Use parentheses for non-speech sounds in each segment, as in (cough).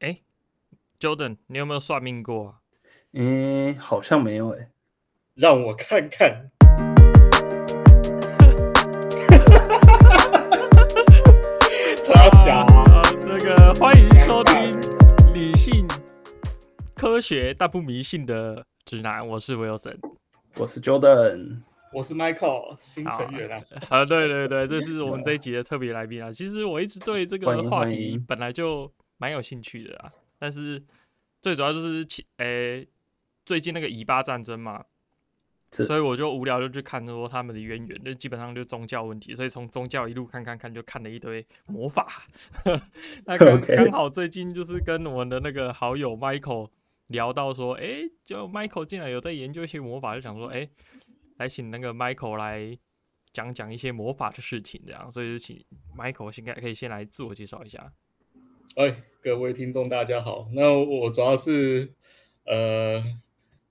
哎，Jordan，你有没有算命过啊？嗯，好像没有哎。让我看看。(laughs) 超小啊！这个欢迎收听理性、科学但不迷信的指南。我是 Wilson，我是 Jordan，我是 Michael，新成员啊。啊，对对对，(laughs) 这是我们这一集的特别来宾啊。其实我一直对这个话题本来就。蛮有兴趣的啊，但是最主要就是诶、欸，最近那个以巴战争嘛，所以我就无聊就去看说他们的渊源，就基本上就宗教问题，所以从宗教一路看看看，就看了一堆魔法。(laughs) 那刚 (laughs) 刚好最近就是跟我们的那个好友 Michael 聊到说，诶、欸，就 Michael 竟然有在研究一些魔法，就想说，诶、欸，来请那个 Michael 来讲讲一些魔法的事情，这样，所以就请 Michael 应该可以先来自我介绍一下。哎，各位听众，大家好。那我主要是，呃，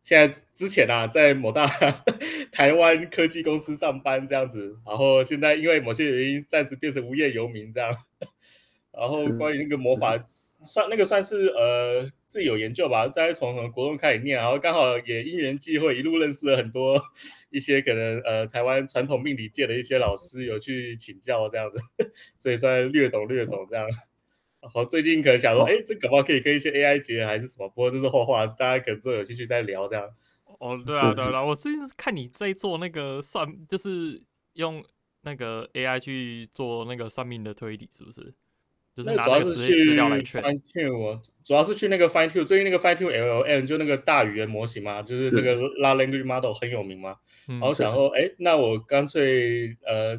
现在之前啊，在某大 (laughs) 台湾科技公司上班这样子，然后现在因为某些原因，暂时变成无业游民这样。然后关于那个魔法，算那个算是呃自己有研究吧，大概从国中开始念，然后刚好也因缘际会，一路认识了很多一些可能呃台湾传统命理界的一些老师，有去请教这样子，(laughs) 所以算略懂略懂这样。好，最近可能想说，哎、哦，这搞不好可以跟一些 AI 结合，还是什么？不过这是后话，大家可能之后有兴趣再聊这样。哦，对啊，对啊，我最近看你在做那个算，就是用那个 AI 去做那个算命的推理，是不是？就是拿那个资料来劝。Fine tune，主要是去那个 Fine Tune，最近那个 Fine Tune LLM 就那个大语言模型嘛，就是那个 Large Language Model 很有名嘛。然后想说，哎，那我干脆呃，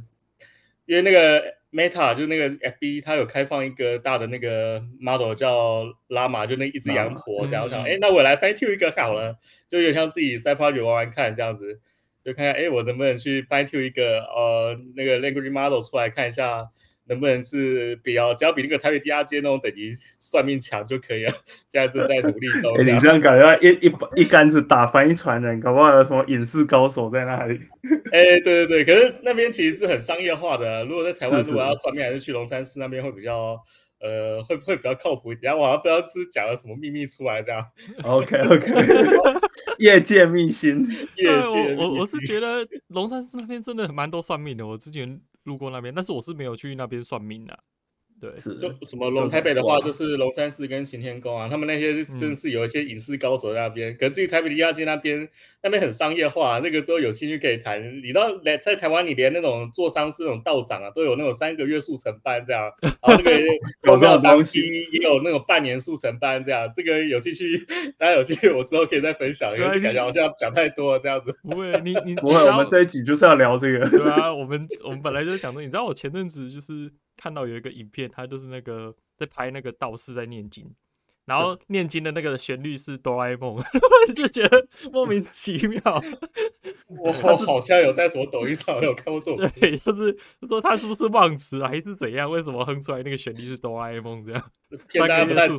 因为那个。Meta 就是那个 FB，它有开放一个大的那个 model 叫 Llama，就那一只羊驼这样。我想，哎，那我来 fine tune 一个好了，就有点像自己 side project 玩玩看这样子，就看看哎，我能不能去 fine tune 一个呃那个 language model 出来看一下。能不能是比较，只要比那个台北地下街那种等级算命强就可以了。(laughs) 现在正在努力中。(laughs) 欸、你这样感觉一一一竿子打翻一船人，搞不好有什么影视高手在那里。(laughs) 哎、欸，对对对，可是那边其实是很商业化的。如果在台湾，如果要算命，还是去龙山寺那边会比较，呃，会会比较靠谱一点。我好像不知道是讲了什么秘密出来这样。OK OK，业界秘辛。业界，我我是觉得龙山寺那边真的蛮多算命的。我之前。路过那边，但是我是没有去那边算命的、对，是就什么龙台北的话，就是龙山寺跟行天宫啊，他们那些真是有一些影视高手在那边。嗯、可是至于台北地下街那边，那边很商业化，那个之后有兴趣可以谈。你到在在台湾，你连那种做丧事那种道长啊，都有那种三个月速成班这样，然后那个 (laughs) 有没有当期也有那种半年速成班这样。这个有兴趣，大家有兴趣，我之后可以再分享，因为感觉好像讲太多了这样子。不会，你你不会，我们这一集就是要聊这个。对啊，我们我们本来就是讲的，你知道我前阵子就是。看到有一个影片，他就是那个在拍那个道士在念经，然后念经的那个旋律是哆啦 A 梦，(laughs) 就觉得莫名其妙。(laughs) 我 (laughs) 好像有在什么抖音上有看过这种，对，就是说他是不是忘词了，还是怎样？为什么哼出来那个旋律是哆啦 A 梦这样？骗大家不太懂。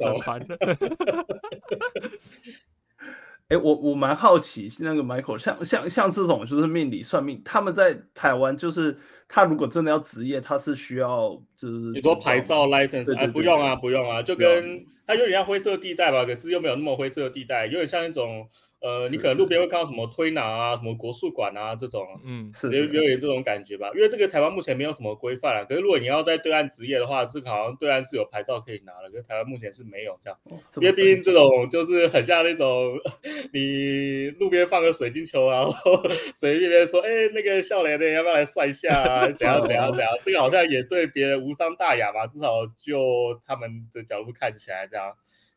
哎，我我蛮好奇，那个 Michael，像像像这种就是命理算命，他们在台湾就是他如果真的要职业，他是需要就是你说牌照 license，哎，不用啊，不用啊，就跟他有点像灰色地带吧，可是又没有那么灰色地带，有点像一种。呃，你可能路边会看到什么推拿啊，什么国术馆啊这种，嗯，是有有点这种感觉吧？因为这个台湾目前没有什么规范啊。可是如果你要在对岸执业的话，这个好像对岸是有牌照可以拿的，可是台湾目前是没有这样。哦、这因为毕竟这种就是很像那种 (laughs) 你路边放个水晶球，然后 (laughs) 随便便说，哎、欸，那个笑脸的要不要来算一下啊？怎样怎样怎样？这个好像也对别人无伤大雅吧？至少就他们的角度看起来这样。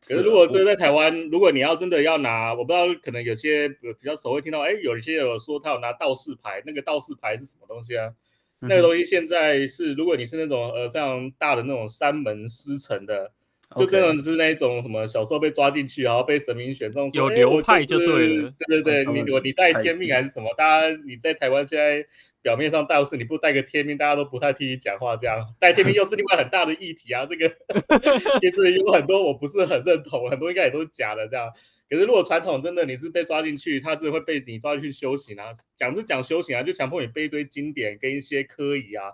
可是如果这在台湾，如果你要真的要拿，我不知道，可能有些比较熟会听到，哎，有一些有说他有拿道士牌，那个道士牌是什么东西啊？嗯、那个东西现在是，如果你是那种呃非常大的那种山门师承的，就真的是那种什么小时候被抓进去，然后被神明选中，有流派就对了，就是、对对对，你我你带天命还是什么？大家你在台湾现在。表面上倒是你不带个天命，大家都不太听你讲话。这样带天命又是另外很大的议题啊。这个 (laughs) 其实有很多我不是很认同，很多应该也都是假的。这样，可是如果传统真的你是被抓进去，他真的会被你抓进去修行啊。讲是讲修行啊，就强迫你背一堆经典跟一些科仪啊。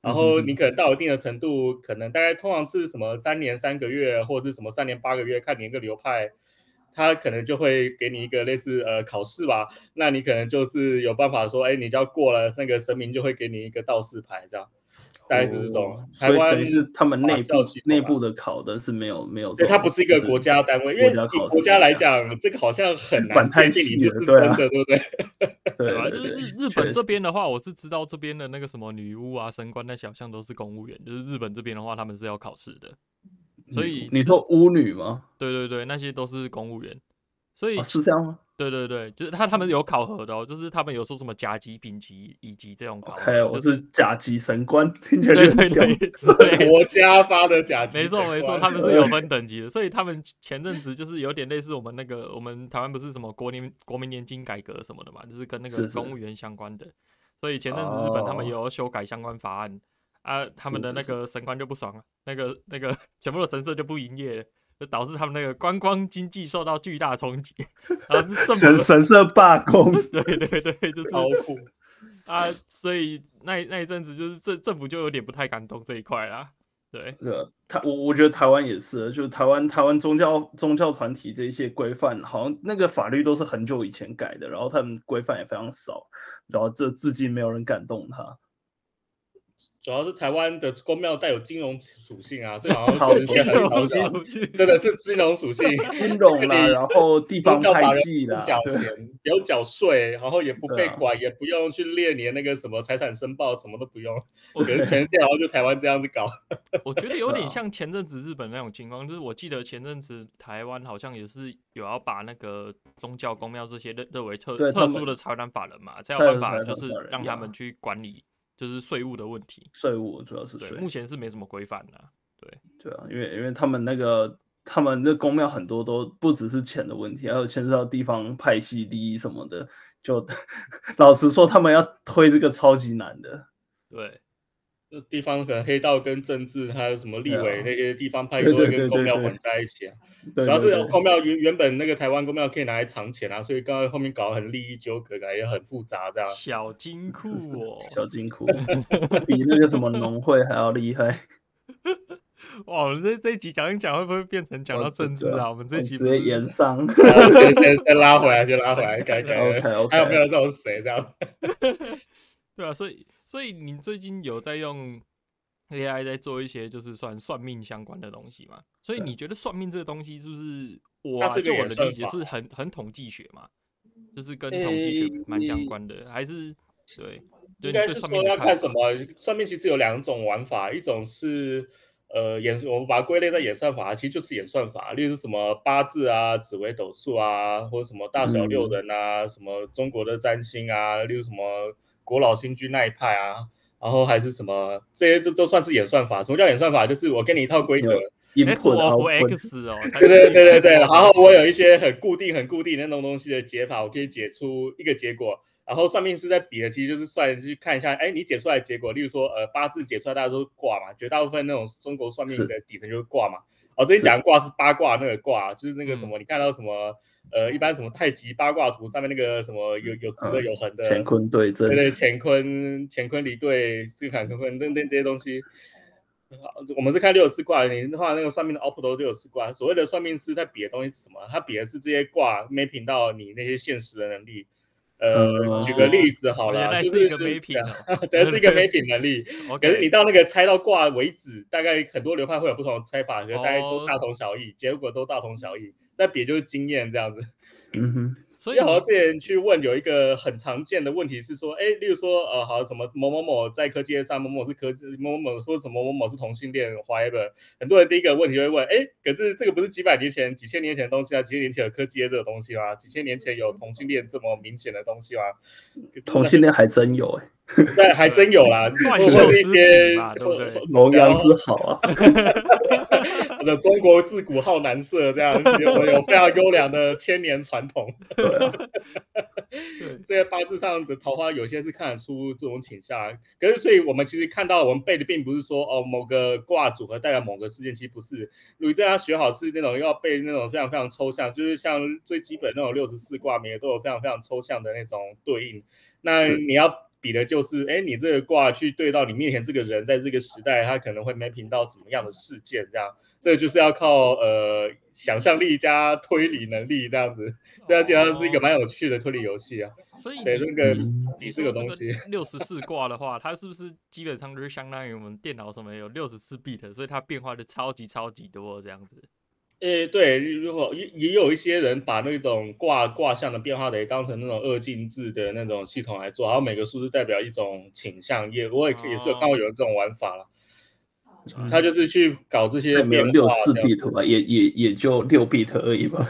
然后你可能到一定的程度，可能大概通常是什么三年三个月，或者是什么三年八个月，看你一个流派，他可能就会给你一个类似呃考试吧。那你可能就是有办法说，哎，你只要过了那个神明就会给你一个道士牌这样。大概是这种，台湾等于是他们内部内部的考的是没有没有，对，它不是一个国家单位，因为以国家来讲，这个好像很难界定你是真的，对不对？(laughs) 对啊，就是日日本这边的话，我是知道这边的那个什么女巫啊、神官那小象都是公务员，就是日本这边的话，他们是要考试的，所以你说巫女吗？对对对，那些都是公务员，所以是这样吗？对对对，就是他他们有考核的哦，就是他们有说什么甲级、丙级以及这种考核。OK，我是甲级神官，听起来 (laughs) 对对对，国家发的甲级。没错没错，他们是有分等级的，所以他们前阵子就是有点类似我们那个，我们台湾不是什么国年国民年金改革什么的嘛，就是跟那个公务员相关的，所以前阵子日本他们有修改相关法案啊，他们的那个神官就不爽了，那个那个全部的神社就不营业了。就导致他们那个观光经济受到巨大冲击，(laughs) 神神社罢工，(laughs) 对对对，就是 (laughs) 超酷啊！所以那那一阵子就是政政府就有点不太敢动这一块啦。对，对，台我我觉得台湾也是，就是台湾台湾宗教宗教团体这一些规范，好像那个法律都是很久以前改的，然后他们规范也非常少，然后这至今没有人敢动它。主要是台湾的公庙带有金融属性啊，这好像是金融属性，真的是金融属性，(laughs) 金融啦，然后地方派系啦，缴钱不用缴税，然后也不被管，也不用去列你的那个什么财产申报，什么都不用。我觉得全世界好像就台湾这样子搞，我觉得有点像前阵子日本那种情况，就是我记得前阵子台湾好像也是有要把那个宗教公庙这些认认为特特殊的财产法人嘛，才有办法就是让他们去管理。就是税务的问题，税务主要是税，目前是没什么规范的。对对啊，因为因为他们那个他们那公庙很多都不只是钱的问题，还有牵涉到地方派系利益什么的。就 (laughs) 老实说，他们要推这个超级难的。对。地方可能黑道跟政治，还有什么立委那些地方派都会跟公庙混在一起啊。主要是公庙原原本那个台湾公庙可以拿来藏钱啊，所以刚刚后面搞很利益纠葛，感觉很复杂这样。小金库哦，小金库比那个什么农会还要厉害。(laughs) 哇，我们这这一集讲一讲，会不会变成讲到政治啊？我们这一集直接延上，先先先拉回来，先拉回来，改改。(laughs) OK OK。还有没有这种谁这样？(laughs) 对啊，所以。所以你最近有在用 AI 在做一些就是算算命相关的东西吗？所以你觉得算命这个东西是不是我就我的理解是很很统计学嘛？就是跟统计学蛮相关的，还是对？应该是说要看什么？算命其实有两种玩法，一种是呃演，我们把它归类在演算法，其实就是演算法，例如什么八字啊、紫微斗数啊，或者什么大小六人啊，什么中国的占星啊，例如什么。国老新居那一派啊，然后还是什么，这些都都算是演算法。什么叫演算法？就是我给你一套规则，F of X 哦，(laughs) 对对对对对。然后我有一些很固定、很固定的那种东西的解法，我可以解出一个结果。然后算命师在比的，其实就是算去看一下，哎，你解出来的结果，例如说，呃，八字解出来，大家都卦嘛，绝大部分那种中国算命的底层就是卦嘛。我之前讲卦是八卦那个卦，就是那个什么，你看到什么？呃，一般什么太极八卦图上面那个什么有有直的有横的，乾坤对阵，对对，乾坤乾坤离对，这个坎坤坤，这这这些东西，我们是看六十四卦，你的话那个算命的 OPPO 都六十四卦，所谓的算命师在比的东西是什么？他比的是这些卦 mapping 到你那些现实的能力。呃，举个例子好了，就是一个 mapping，(laughs) 对，是一个 mapping 能力。(laughs) 可是你到那个猜到挂为止，大概很多流派会有不同的猜法，可是大概都大同小异，结果都大同小异。再比就是经验这样子，嗯哼。所以好像之前去问有一个很常见的问题是说，哎，例如说，呃，好什么某某某在科技业上，某某是科技，某某某或者什么某某某是同性恋，whatever。很多人第一个问题就会问，哎，可是这个不是几百年前、几千年前的东西啊？几千年前有科技业这个东西吗？几千年前有同性恋这么明显的东西吗？同性恋还真有哎。(laughs) 对，还真有啦，(laughs) 或者是一些龙阳之好啊，(laughs) 中国自古好男色，这样有有非常优良的千年传统。对，这些八字上的桃花，有些是看得出这种倾向。可是，所以我们其实看到我们背的，并不是说哦，某个卦组合代表某个事件，其实不是。如果这样学好是那种要背那种非常非常抽象，就是像最基本那种六十四卦，每个都有非常非常抽象的那种对应。那你要。比的就是，哎，你这个卦去对到你面前这个人，在这个时代他可能会 mapping 到什么样的事件，这样，这个就是要靠呃想象力加推理能力这样子，这样基本上是一个蛮有趣的推理游戏啊。(laughs) 所以对那个你这个东西六十四卦的话，它是不是基本上就是相当于我们电脑什么有六十四 bit，所以它变化的超级超级多这样子。诶，对，如果也也有一些人把那种卦卦象的变化的当成那种二进制的那种系统来做，然后每个数字代表一种倾向，也我也也是有看过有这种玩法了。哦、他就是去搞这些变化，六四 bit 吧，也也也就六 bit 而已吧。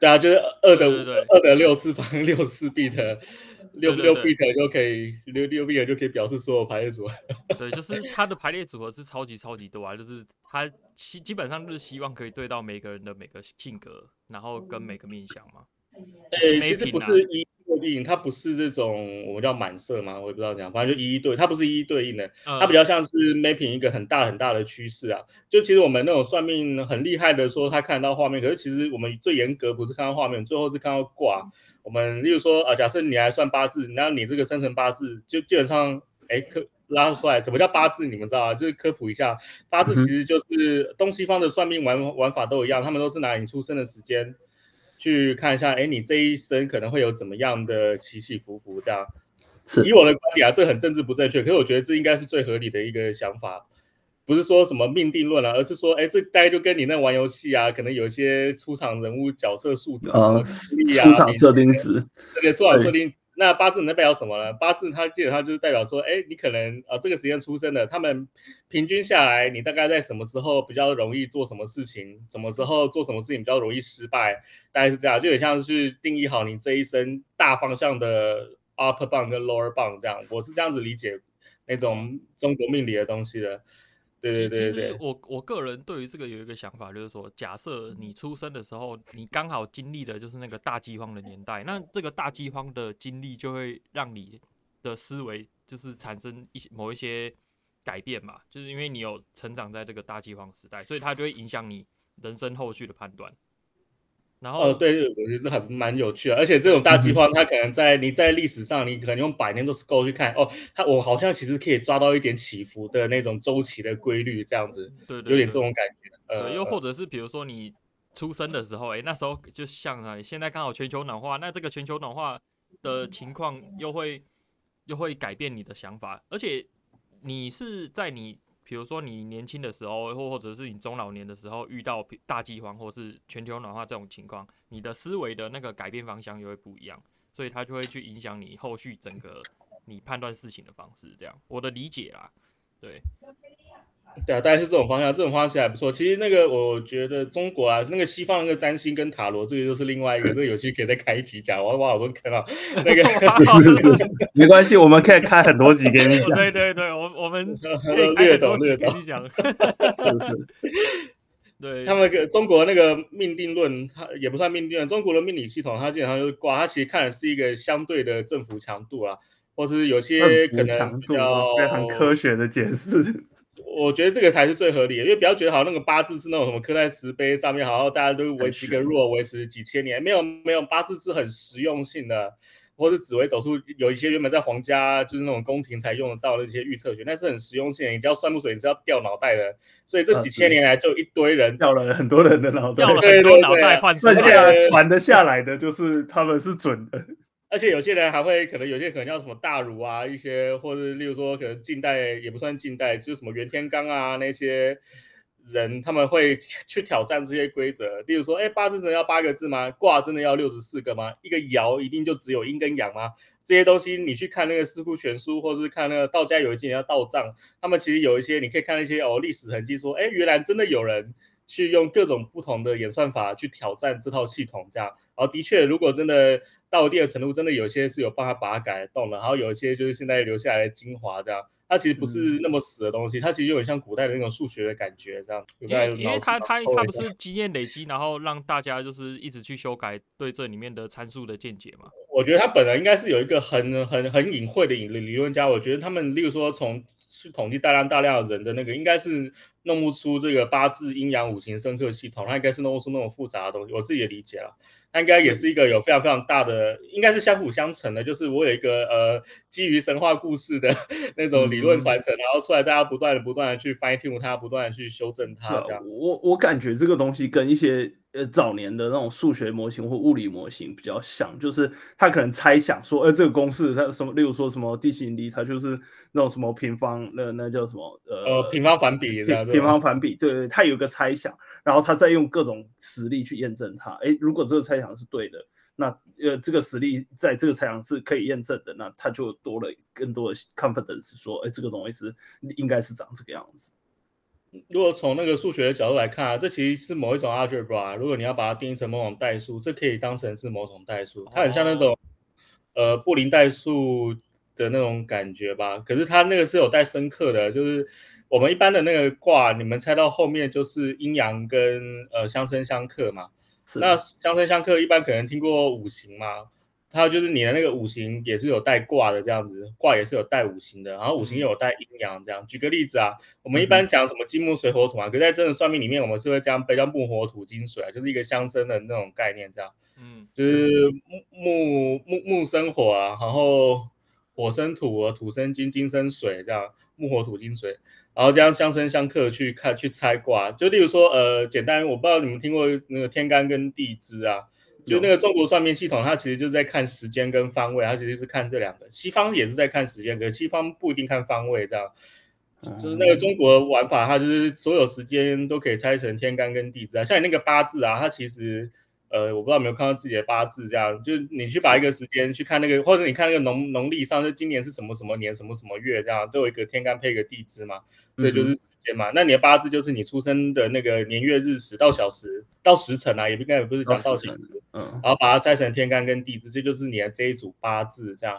对啊，就是二的二的六次方六四 bit，六六 bit 就可以六六 bit 就可以表示所有排列组合。(laughs) 对，就是它的排列组合是超级超级多啊，就是它基基本上就是希望可以对到每个人的每个性格，然后跟每个面相嘛。哎、欸，其实不是一一对应，它不是这种我们叫满色嘛，我也不知道讲，反正就一一对，它不是一一对应的，它比较像是 mapping 一个很大很大的趋势啊。就其实我们那种算命很厉害的说他看到画面，可是其实我们最严格不是看到画面，最后是看到卦。我们例如说啊，假设你来算八字，那你这个生辰八字就基本上哎科拉出来，什么叫八字？你们知道啊？就是科普一下，八字其实就是东西方的算命玩玩法都一样，他们都是拿你出生的时间。去看一下，哎，你这一生可能会有怎么样的起起伏伏这样。是以我的观点啊，这很政治不正确，可是我觉得这应该是最合理的一个想法，不是说什么命定论啊，而是说，哎，这大概就跟你那玩游戏啊，可能有一些出场人物角色数值啊，出场设定值，这个，出场设定值。那八字能代表什么呢？八字它基本上就是代表说，哎，你可能啊这个时间出生的，他们平均下来，你大概在什么时候比较容易做什么事情，什么时候做什么事情比较容易失败，大概是这样，就很像是去定义好你这一生大方向的 upper bound 跟 lower bound 这样，我是这样子理解那种中国命理的东西的。对对对对，其实我我个人对于这个有一个想法，就是说，假设你出生的时候，你刚好经历的就是那个大饥荒的年代，那这个大饥荒的经历就会让你的思维就是产生一些某一些改变嘛，就是因为你有成长在这个大饥荒时代，所以它就会影响你人生后续的判断。然后，哦，对，我觉得这还蛮有趣的，而且这种大计划，它可能在你在历史上，你可能用百年都是够去看哦，它我好像其实可以抓到一点起伏的那种周期的规律，这样子，对，对，有点这种感觉。呃，又或者是比如说你出生的时候，哎，那时候就像啊，现在刚好全球暖化，那这个全球暖化的情况又会又会改变你的想法，而且你是在你。比如说你年轻的时候，或或者是你中老年的时候遇到大饥荒或是全球暖化这种情况，你的思维的那个改变方向又会不一样，所以它就会去影响你后续整个你判断事情的方式。这样，我的理解啦，对。对啊，大概是这种方向，这种方向还不错。其实那个，我觉得中国啊，那个西方那个占星跟塔罗，这个就是另外一个，(laughs) 这个游戏可以再开一集讲。我我好多看到 (laughs) 那个，没关系，我们可以开很多集给你讲。(laughs) 对对对，我我们略懂略懂讲，是是。对，他们个中国那个命定论，它也不算命定论，中国的命理系统，它基本上就是挂，它其实看的是一个相对的振幅强度啊，或是有些可能比较非常科学的解释。我觉得这个才是最合理的，因为不要觉得好像那个八字是那种什么刻在石碑上面，好像大家都维持一个弱，维持几千年，没有没有，八字是很实用性的，或是紫微斗数有一些原本在皇家就是那种宫廷才用得到的一些预测学，那是很实用性的，你只要算不准你是要掉脑袋的，所以这几千年来就一堆人掉了很多人的脑袋，掉了很多脑袋换剩下传得下来的就是他们是准的。而且有些人还会可能有些可能叫什么大儒啊，一些或者例如说可能近代也不算近代，就是什么袁天罡啊那些人，他们会去挑战这些规则。例如说，哎，八字真的要八个字吗？卦真的要六十四个吗？一个爻一定就只有阴跟阳吗？这些东西你去看那个四库全书，或者是看那个道家有一些叫道藏，他们其实有一些你可以看一些哦历史痕迹，说，哎，原来真的有人。去用各种不同的演算法去挑战这套系统，这样，然后的确，如果真的到一定的程度，真的有些是有办法把它改动的，然后有一些就是现在留下来的精华，这样，它其实不是那么死的东西，嗯、它其实有点像古代的那种数学的感觉，这样。因为因为它它它不是经验累积，然后让大家就是一直去修改对这里面的参数的见解嘛。我觉得它本来应该是有一个很很很隐晦的理理论家，我觉得他们，例如说从去统计大量大量的人的那个，应该是弄不出这个八字阴阳五行生克系统，它应该是弄不出那种复杂的东西。我自己也理解了。它应该也是一个有非常非常大的，应该是相辅相成的。就是我有一个呃，基于神话故事的 (laughs) 那种理论传承，嗯、然后出来大家不断的不断的去 fine tune 它，不断的去修正它。这样，我我感觉这个东西跟一些。呃，早年的那种数学模型或物理模型比较像，就是他可能猜想说，呃，这个公式它什么，例如说什么地心引力，它就是那种什么平方，那那叫什么，呃，呃平方反比，平平方反比，对对，他有一个猜想，然后他再用各种实例去验证它。诶，如果这个猜想是对的，那呃，这个实例在这个猜想是可以验证的，那他就多了更多的 confidence，说，诶，这个东西是应该是长这个样子。如果从那个数学的角度来看啊，这其实是某一种 algebra。如果你要把它定义成某种代数，这可以当成是某种代数。它很像那种、哦、呃布林代数的那种感觉吧。可是它那个是有带深刻的，就是我们一般的那个卦，你们猜到后面就是阴阳跟呃相生相克嘛。是那相生相克一般可能听过五行嘛。还有就是你的那个五行也是有带卦的这样子，卦也是有带五行的，然后五行又有带阴阳这样。举个例子啊，我们一般讲什么金木水火土啊，可是在真的算命里面，我们是会这样背叫木火土金水啊，就是一个相生的那种概念这样。嗯，就是木木木木生火啊，然后火生土啊，土生金，金生水这样，木火土金水，然后这样相生相克去看去猜卦。就例如说，呃，简单，我不知道你们听过那个天干跟地支啊。就那个中国算命系统，它其实就是在看时间跟方位，它其实是看这两个。西方也是在看时间，可是西方不一定看方位，这样。就是那个中国玩法，它就是所有时间都可以拆成天干跟地支啊。像你那个八字啊，它其实。呃，我不知道有没有看到自己的八字，这样就是你去把一个时间去看那个，或者你看那个农农历上，就今年是什么什么年，什么什么月，这样都有一个天干配一个地支嘛，所以就是时间嘛。嗯、那你的八字就是你出生的那个年月日时到小时到时辰啊，也不应该也不是讲到小时，嗯，然后把它拆成天干跟地支，这就是你的这一组八字这样。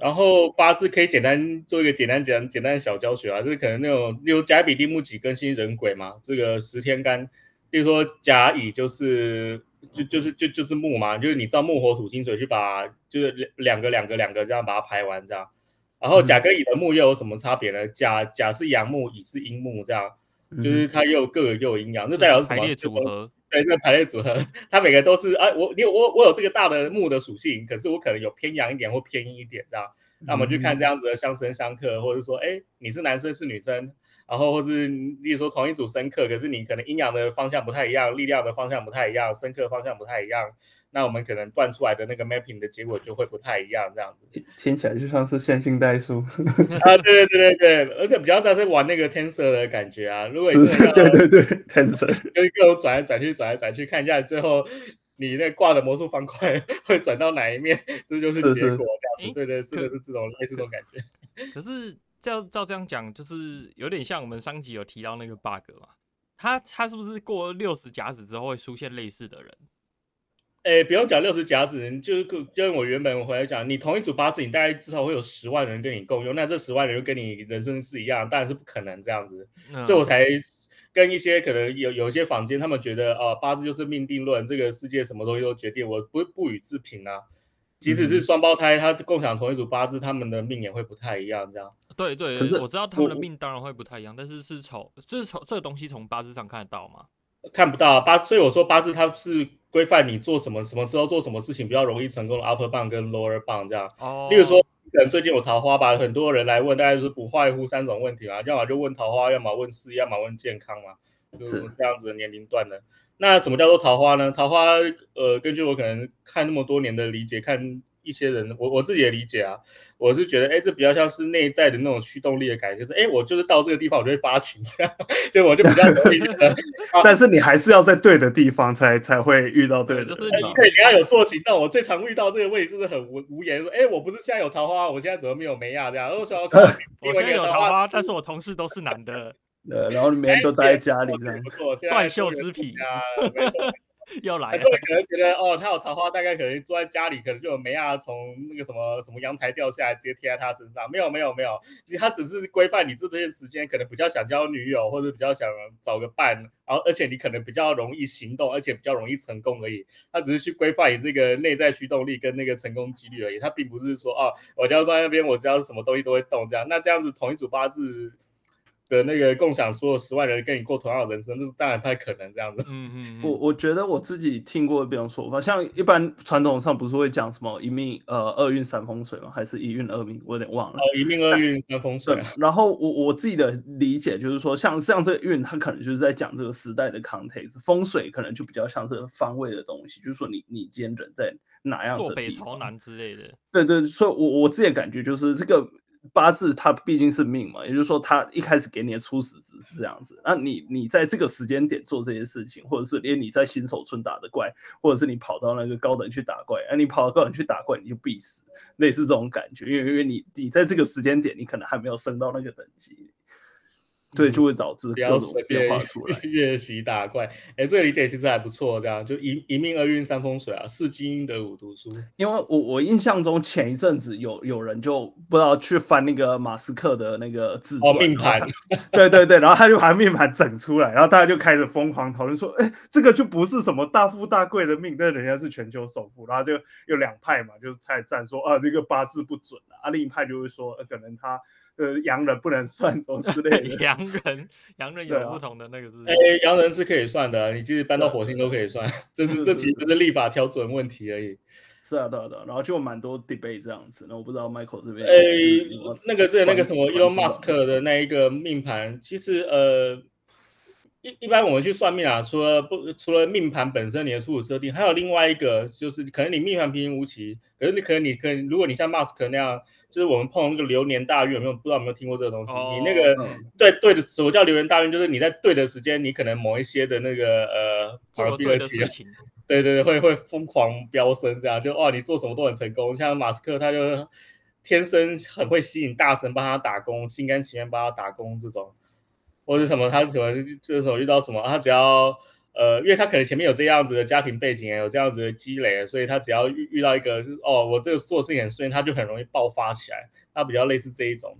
然后八字可以简单做一个简单简简单的小教学啊，就是可能那种例如甲乙丁木己庚辛壬癸嘛，这个十天干。例如说甲乙就是就就是就就是木嘛，就是你照木火土金水去把就是两两个两个两个这样把它排完这样，然后甲跟乙的木又有什么差别呢？甲甲是阳木，乙是阴木，这样就是它又各有又有阴阳，这代表什么？排列组合。对，这个排列组合，它每个都是哎，我你我我有这个大的木的属性，可是我可能有偏阳一点或偏阴一点这样，那我们就看这样子的相生相克，或者说哎你是男生是女生。然后或是，例如说同一组深刻，可是你可能阴阳的方向不太一样，力量的方向不太一样，深刻方向不太一样，那我们可能断出来的那个 mapping 的结果就会不太一样，这样子。(laughs) 听起来就像是线性代数啊，对对对对对，而且比较像是玩那个 tensor 的感觉啊。如果你是对对对 tensor，(laughs) 就是各种转来转去，转来转去，看一下最后你那挂的魔术方块 (laughs) 会转到哪一面，这就是结果这样子。对对，这个是这种类似这种感觉。可是。照照这样讲，就是有点像我们上集有提到那个 bug 嘛？他他是不是过六十甲子之后会出现类似的人？哎、欸，不用讲六十甲子，就是跟我原本回来讲，你同一组八字，你大概至少会有十万人跟你共用，那这十万人就跟你人生是一样，当然是不可能这样子。嗯、所以我才跟一些可能有有一些坊间，他们觉得啊、呃，八字就是命定论，这个世界什么东西都决定，我不不予置评啊。即使是双胞胎，他共享同一组八字，他们的命也会不太一样，这样。对对，可是我知道他们的命当然会不太一样，但是是从就是从这个东西从八字上看得到吗？看不到八，所以我说八字它是规范你做什么什么时候做什么事情比较容易成功的 upper bound 跟 lower bound 这样。哦。例如说，可能最近有桃花吧，很多人来问，大概就是不外乎三种问题嘛，要么就问桃花，要么问事业，要么问健康嘛，就是这样子的年龄段的。那什么叫做桃花呢？桃花，呃，根据我可能看那么多年的理解，看。一些人，我我自己也理解啊，我是觉得，哎，这比较像是内在的那种驱动力的感觉，就是，哎，我就是到这个地方，我就会发情，这样，就我就比较容易觉得。(laughs) 但是你还是要在对的地方才才会遇到对的。就是你可以，你要有做行动。我最常遇到这个位置就是很无无言，说，哎，我不是现在有桃花，我现在怎么没有梅亚这样？然后说，我现在有桃花，但是我同事都是男的。呃，然后你每天都待在家里这样，不错，断袖之癖啊，没错。(laughs) 又来了，可能觉得哦，他有桃花，大概可能坐在家里，可能就有梅亚从那个什么什么阳台掉下来，直接贴在他身上。没有，没有，没有，他只是规范你这段时间，可能比较想交女友，或者比较想找个伴，然后而且你可能比较容易行动，而且比较容易成功而已。他只是去规范你这个内在驱动力跟那个成功几率而已。他并不是说哦，我只要在那边，我只要什么东西都会动这样。那这样子同一组八字。的那个共享所有十万人跟你过同样的人生，这是当然不太可能这样子。嗯嗯，我我觉得我自己听过这种说法，像一般传统上不是会讲什么一命呃二运三风水吗？还是一运二命？我有点忘了。哦，一命二运三风水。然后我我自己的理解就是说，像像这个运，它可能就是在讲这个时代的 context，风水可能就比较像是方位的东西，就是说你你今天人在哪样的坐北朝南之类的。对对，所以我我自己的感觉就是这个。八字它毕竟是命嘛，也就是说，它一开始给你的初始值是这样子。那你你在这个时间点做这些事情，或者是连你在新手村打的怪，或者是你跑到那个高等去打怪，啊，你跑到高等去打怪，你就必死，类似这种感觉。因为因为你你在这个时间点，你可能还没有升到那个等级。对，就会导致各种变化出来。月习打怪，哎，这个理解其实还不错。这样就一一命二运三风水啊，四积阴德五读书。因为我我印象中前一阵子有有人就不知道去翻那个马斯克的那个自传、哦、命盘，对对对，然后他就把命盘整出来，然后大家就开始疯狂讨论说，哎，这个就不是什么大富大贵的命，但人家是全球首富，然后就有两派嘛，就是开始站说啊，这个八字不准啊，另一派就会说，呃，可能他。呃，洋人不能算什么之类的。(laughs) 洋人，洋人有不同的那个是。哎，洋人是可以算的，啊，你即使搬到火星都可以算，这是这其实是立法调整问题而已。是啊，对啊，对啊。然后就有蛮多 debate 这样子，那我不知道 Michael 这边。哎，那个是那个什么 Elon Musk 的那一个命盘，其实呃，一一般我们去算命啊，除了不除了命盘本身你的初始设定，还有另外一个就是可能你命盘平平无奇，可是你可能你可能如果你像 Musk 那样。就是我们碰到那个流年大运，有没有不知道有没有听过这个东西？哦、你那个、嗯、对对的，什么叫流年大运？就是你在对的时间，你可能某一些的那个呃，做对的事情，对对对，会会疯狂飙升，这样就哇，你做什么都很成功。像马斯克，他就天生很会吸引大神帮他打工，心甘情愿帮他打工这种，或者什么他喜欢就是什么遇到什么，他只要。呃，因为他可能前面有这样子的家庭背景，有这样子的积累，所以他只要遇遇到一个，哦，我这个做事情很顺，他就很容易爆发起来。他比较类似这一种。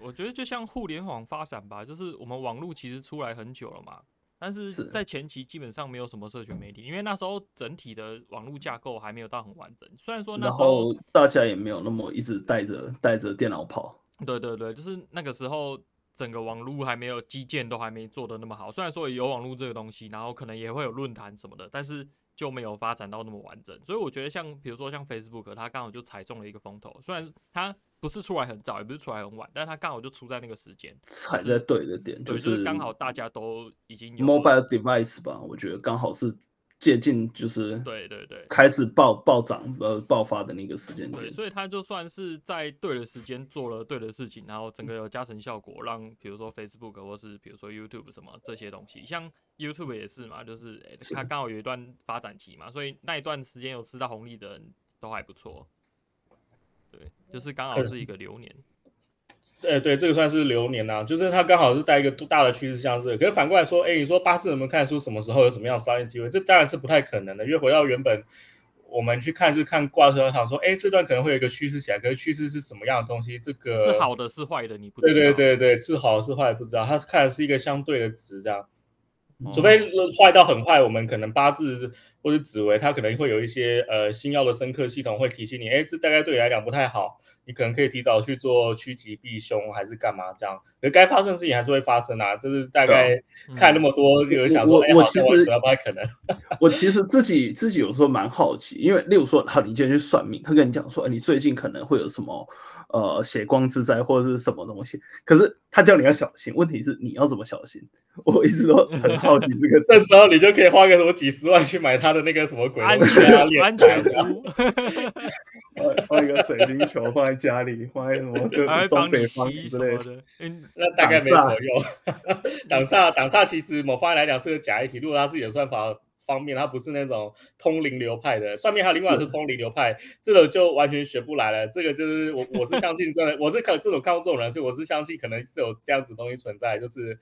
我觉得就像互联网发展吧，就是我们网络其实出来很久了嘛，但是在前期基本上没有什么社群媒体，因为那时候整体的网络架构还没有到很完整。虽然说那时候大家也没有那么一直带着带着电脑跑。对对对，就是那个时候。整个网络还没有基建都还没做的那么好，虽然说有网络这个东西，然后可能也会有论坛什么的，但是就没有发展到那么完整。所以我觉得像比如说像 Facebook，它刚好就踩中了一个风头，虽然它不是出来很早，也不是出来很晚，但是它刚好就出在那个时间，踩在对的点，就是刚好大家都已经有 mobile device 吧，我觉得刚好是。接近就是对对对，开始暴暴涨呃爆发的那个时间点，所以他就算是在对的时间做了对的事情，然后整个有加成效果，让比如说 Facebook 或是比如说 YouTube 什么这些东西，像 YouTube 也是嘛，就是诶，他刚好有一段发展期嘛，所以那一段时间有吃到红利的人都还不错，对，就是刚好是一个流年。对对，这个算是流年呐、啊，就是它刚好是带一个大的趋势向这个。可是反过来说，哎，你说八字能不能看出什么时候有什么样的商业机会？这当然是不太可能的。因为回到原本，我们去看是看卦的时候，想说，哎，这段可能会有一个趋势起来，可是趋势是什么样的东西？这个是好的，是坏的，你不知道。对对对对，是好是坏不知道，它看的是一个相对的值，这样。除非坏到很坏，我们可能八字或者紫薇，它可能会有一些呃星曜的深刻系统会提醒你，哎，这大概对你来讲不太好。你可能可以提早去做趋吉避凶，还是干嘛这样？可该发生的事情还是会发生啊。就是大概看那么多，有人想说，哎，我其实不太可能。(laughs) 我其实自己自己有时候蛮好奇，因为例如说，好，你今天去算命，他跟你讲说，哎，你最近可能会有什么呃血光之灾或者是什么东西，可是他叫你要小心，问题是你要怎么小心？我一直都 (laughs) 很好奇这个。这时候你就可以花个什么几十万去买他的那个什么鬼安全安全屋。(laughs) 放一个水晶球放在家里，放在什么东北方之类的，嗯，那大概没什么用。(laughs) 挡煞挡煞其实某方面来讲是个假议题，如果他自己的算法方面，他不是那种通灵流派的，算命还有另外是通灵流派，这个就完全学不来了。这个就是我我是相信真的，我是看这种看过这种人，所以我是相信可能是有这样子东西存在，就是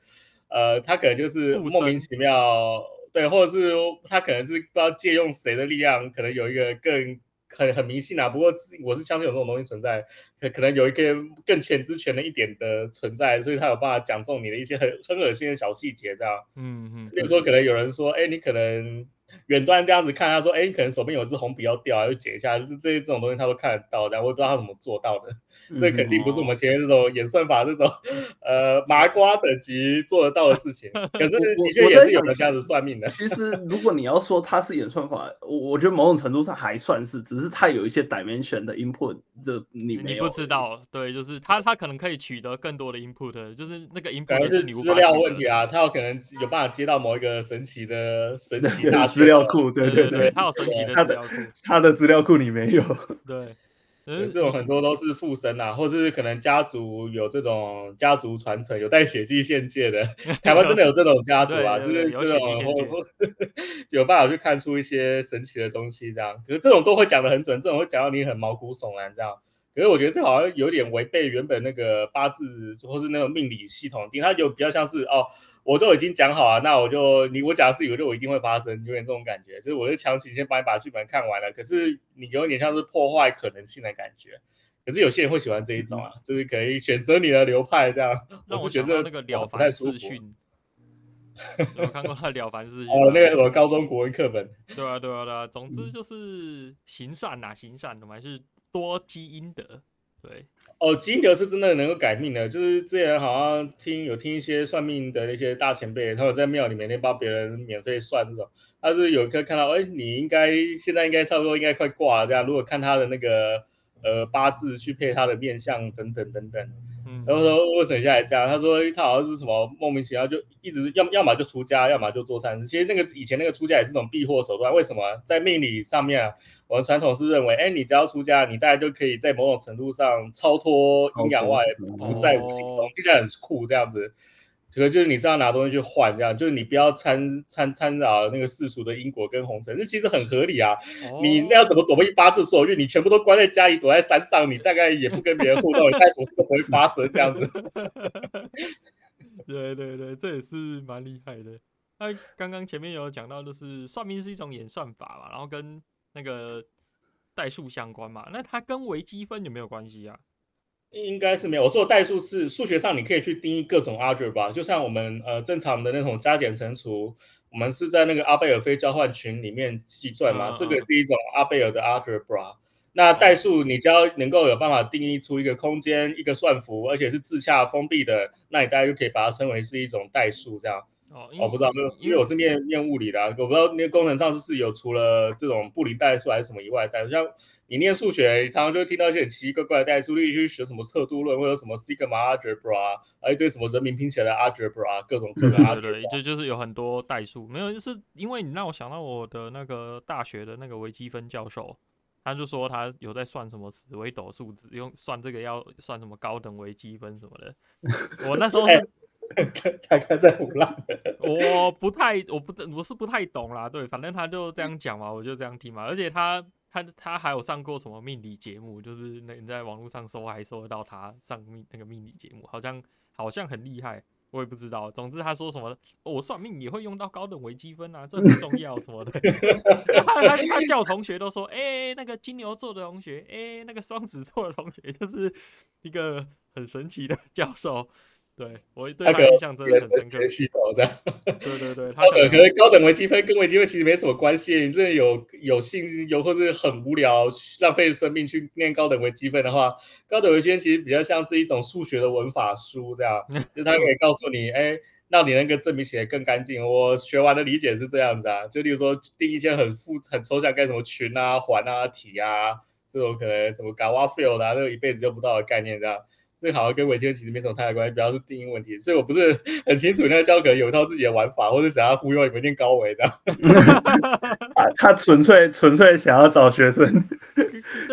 呃，他可能就是莫名其妙。对，或者是他可能是不知道借用谁的力量，可能有一个更很很迷信啊。不过我是相信有这种东西存在，可可能有一个更全知全能一点的存在，所以他有办法讲中你的一些很很恶心的小细节，这样。嗯嗯。比如说，可能有人说，哎，你可能。远端这样子看，他说：“哎，你可能手边有一支红笔要掉啊，就剪一下，就是这些这种东西他都看得到的。我也不知道他怎么做到的。这肯定不是我们前面这种演算法这种 (laughs) 呃麻瓜等级做得到的事情。(laughs) 可是的确也是有人这样子算命的。其实如果你要说它是演算法，我我觉得某种程度上还算是，只是它有一些 dimension 的 input，这你没有你不知道。对，就是它它可能可以取得更多的 input，就是那个 input 是资料问题啊，它有可能有办法接到某一个神奇的 (laughs) 神奇大资料库。对对对，它有神奇的资料库，它的资料库里没有。对。这种很多都是附身啊，或者是可能家族有这种家族传承，有带血迹献界的。(laughs) 台湾真的有这种家族啊，就是这种 (laughs) 有办法去看出一些神奇的东西，这样。可是这种都会讲的很准，这种会讲到你很毛骨悚然这样。可是我觉得这好像有点违背原本那个八字或是那种命理系统，因为它就比较像是哦。我都已经讲好了，那我就你我讲的事情，就我一定会发生，有点这种感觉，就是我就强行先帮你把剧本看完了，可是你有点像是破坏可能性的感觉。可是有些人会喜欢这一种啊，嗯、就是可以选择你的流派这样。那我觉得那个了凡四训，有看过他了凡四训？哦，那个什么高中国文课本。对啊，对啊，对啊。总之就是行善呐、啊，行善，我们还是多基因的。对哦，基因德是真的能够改命的。就是之前好像听有听一些算命的那些大前辈，他有在庙里面那帮别人免费算这种。他是有一个看到，哎，你应该现在应该差不多应该快挂了这样。如果看他的那个呃八字去配他的面相等等等等，然后说为什么现在这样？他说他好像是什么莫名其妙就一直要要么就出家，要么就做善事。其实那个以前那个出家也是种避祸手段。为什么在命理上面啊？我们传统是认为，哎，你只要出家，你大概就可以在某种程度上超脱阴阳外，不在五行中，听起来很酷这样子。这个就是你是要拿东西去换，这样就是你不要掺掺掺杂那个世俗的因果跟红尘，这其实很合理啊。哦、你那要怎么躲避八字所运？你全部都关在家里，躲在山上，(laughs) 你大概也不跟别人互动，你该什么事都不会发生这样子。(laughs) 对对对，这也是蛮厉害的。那刚刚前面有讲到，就是算命是一种演算法嘛，然后跟那个代数相关嘛？那它跟微积分有没有关系啊？应该是没有。我说的代数是数学上你可以去定义各种 algebra，就像我们呃正常的那种加减乘除，我们是在那个阿贝尔非交换群里面计算嘛，嗯、这个是一种阿贝尔的 algebra。那代数你只要能够有办法定义出一个空间、一个算符，而且是自洽封闭的，那你大家就可以把它称为是一种代数这样。哦，我不知道，因为我是念念物理的，啊，我不知道那个工程上是是有除了这种布林代数还是什么以外的代数，像你念数学，你常常就会听到一些很奇奇怪怪的代数，例如去学什么测度论，或者什么 sigma algebra，还有一堆什么人名拼起来的 algebra，各种各种 algebra。就就是有很多代数，没有，就是因为你让我想到我的那个大学的那个微积分教授，他就说他有在算什么紫微斗数字，用算这个要算什么高等微积分什么的，我那时候是。欸大概在胡乱，我不太，我不，我是不太懂啦。对，反正他就这样讲嘛，我就这样听嘛。而且他，他，他还有上过什么命理节目，就是那你在网络上搜还搜得到他上命那个命理节目，好像好像很厉害，我也不知道。总之他说什么，我算命也会用到高等微积分啊，这很重要什么的。(laughs) 他他，他叫同学都说，哎、那个金牛座的同学，哎、那个双子座的同学，就是一个很神奇的教授。对，我对他印象真的很深刻。这样，对对对，(laughs) 他可能，可能高等微积分跟微积分其实没什么关系。你真的有有兴有或是很无聊，浪费生命去念高等微积分的话，(laughs) 高等微积分其实比较像是一种数学的文法书，这样，(laughs) 就他可以告诉你，哎，让你能够证明写得更干净。我学完的理解是这样子啊，就例如说定一些很复很抽象，干什么群啊、环啊、体啊，这种可能什么 Galois field 啊，那个一辈子用不到的概念这样。最好跟微积分其实没什么太大关系，主要是定义问题，所以我不是很清楚那个教可能有一套自己的玩法，或者想要忽悠你们念高维的。啊 (laughs) 他纯粹纯粹想要找学生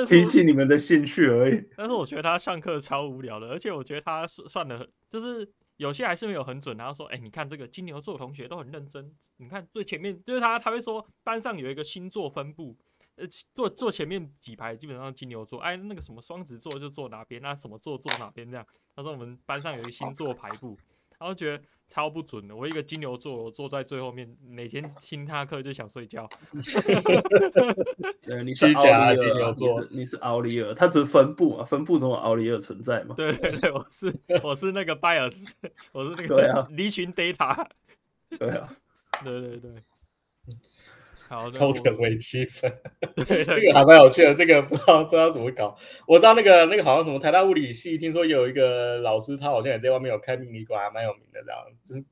提起你们的兴趣而已。但是我觉得他上课超无聊的，而且我觉得他算的，就是有些还是没有很准。然后说，哎、欸，你看这个金牛座同学都很认真，你看最前面就是他，他会说班上有一个星座分布。呃，坐坐前面几排基本上金牛座，哎，那个什么双子座就坐哪边，那什么座坐哪边这样。他说我们班上有一个星座排布，然后觉得超不准的。我一个金牛座，我坐在最后面，每天听他课就想睡觉。对，(laughs) 你是奥利尔，金牛座，你是奥利尔，他只是分布嘛，分布中有奥利尔存在嘛。对对对，我是我是那个 bias，我是那个离群 data。对啊，对对对。(laughs) 好的，高等微积分，(laughs) 对，这个还蛮有趣的。这个不知道不知道怎么搞。我知道那个那个好像什么台大物理系，听说有一个老师，他好像也在外面有开迷你馆，还蛮有名的这样子。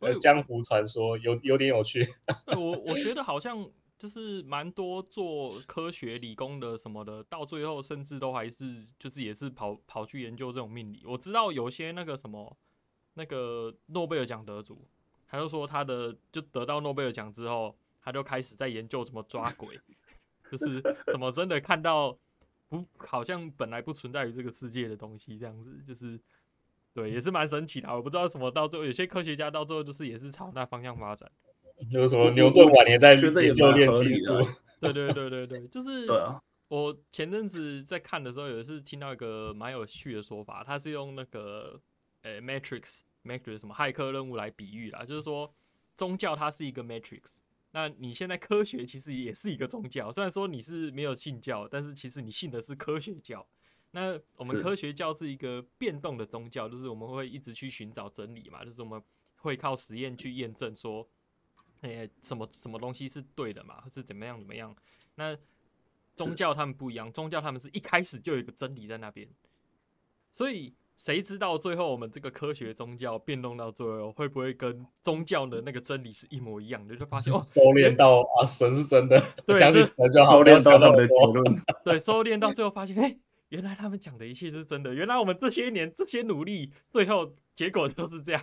呃，江湖传说有有点有趣。我 (laughs) 我觉得好像就是蛮多做科学理工的什么的，到最后甚至都还是就是也是跑跑去研究这种命理。我知道有些那个什么那个诺贝尔奖得主，他就说他的就得到诺贝尔奖之后。他就开始在研究怎么抓鬼，就是怎么真的看到不好像本来不存在于这个世界的东西，这样子就是对，也是蛮神奇的。我不知道什么到最后，有些科学家到最后就是也是朝那方向发展。有什么牛顿晚年在研究炼金术？对对对对对，就 (laughs) 是我前阵子在看的时候，有一次听到一个蛮有趣的说法，他是用那个呃、欸、Matrix Matrix 什么骇客任务来比喻啦，就是说宗教它是一个 Matrix。那你现在科学其实也是一个宗教，虽然说你是没有信教，但是其实你信的是科学教。那我们科学教是一个变动的宗教，就是我们会一直去寻找真理嘛，就是我们会靠实验去验证说，诶、欸，什么什么东西是对的嘛，是怎么样怎么样。那宗教他们不一样，宗教他们是一开始就有一个真理在那边，所以。谁知道最后我们这个科学宗教变动到最后会不会跟宗教的那个真理是一模一样的？就发现哦，(laughs) 收敛到啊，神是真的，对，(laughs) 相信神就好，收敛到他们的结论，(laughs) 对，收敛到最后发现，哎，原来他们讲的一切是真的，原来我们这些年这些努力，最后。结果就是这样，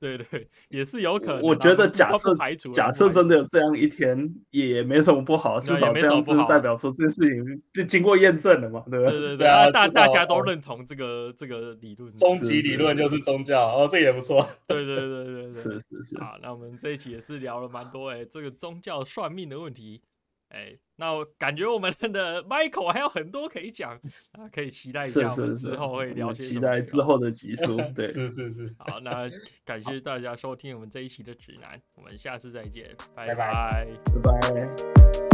对对，也是有可能。我觉得假设排除假设真的有这样一天，也没什么不好，至少这样子代表说这件事情就经过验证了嘛，对不对？对对对啊，大大家都认同这个这个理论，终极理论就是宗教哦，这也不错。对对对对对，是是是。好，那我们这一期也是聊了蛮多哎，这个宗教算命的问题。哎，那我感觉我们的 Michael 还有很多可以讲啊，可以期待一下我们之后会聊。期待之后的集数，(laughs) 对，是是是。好，那感谢大家收听我们这一期的指南，我们下次再见，拜拜拜拜。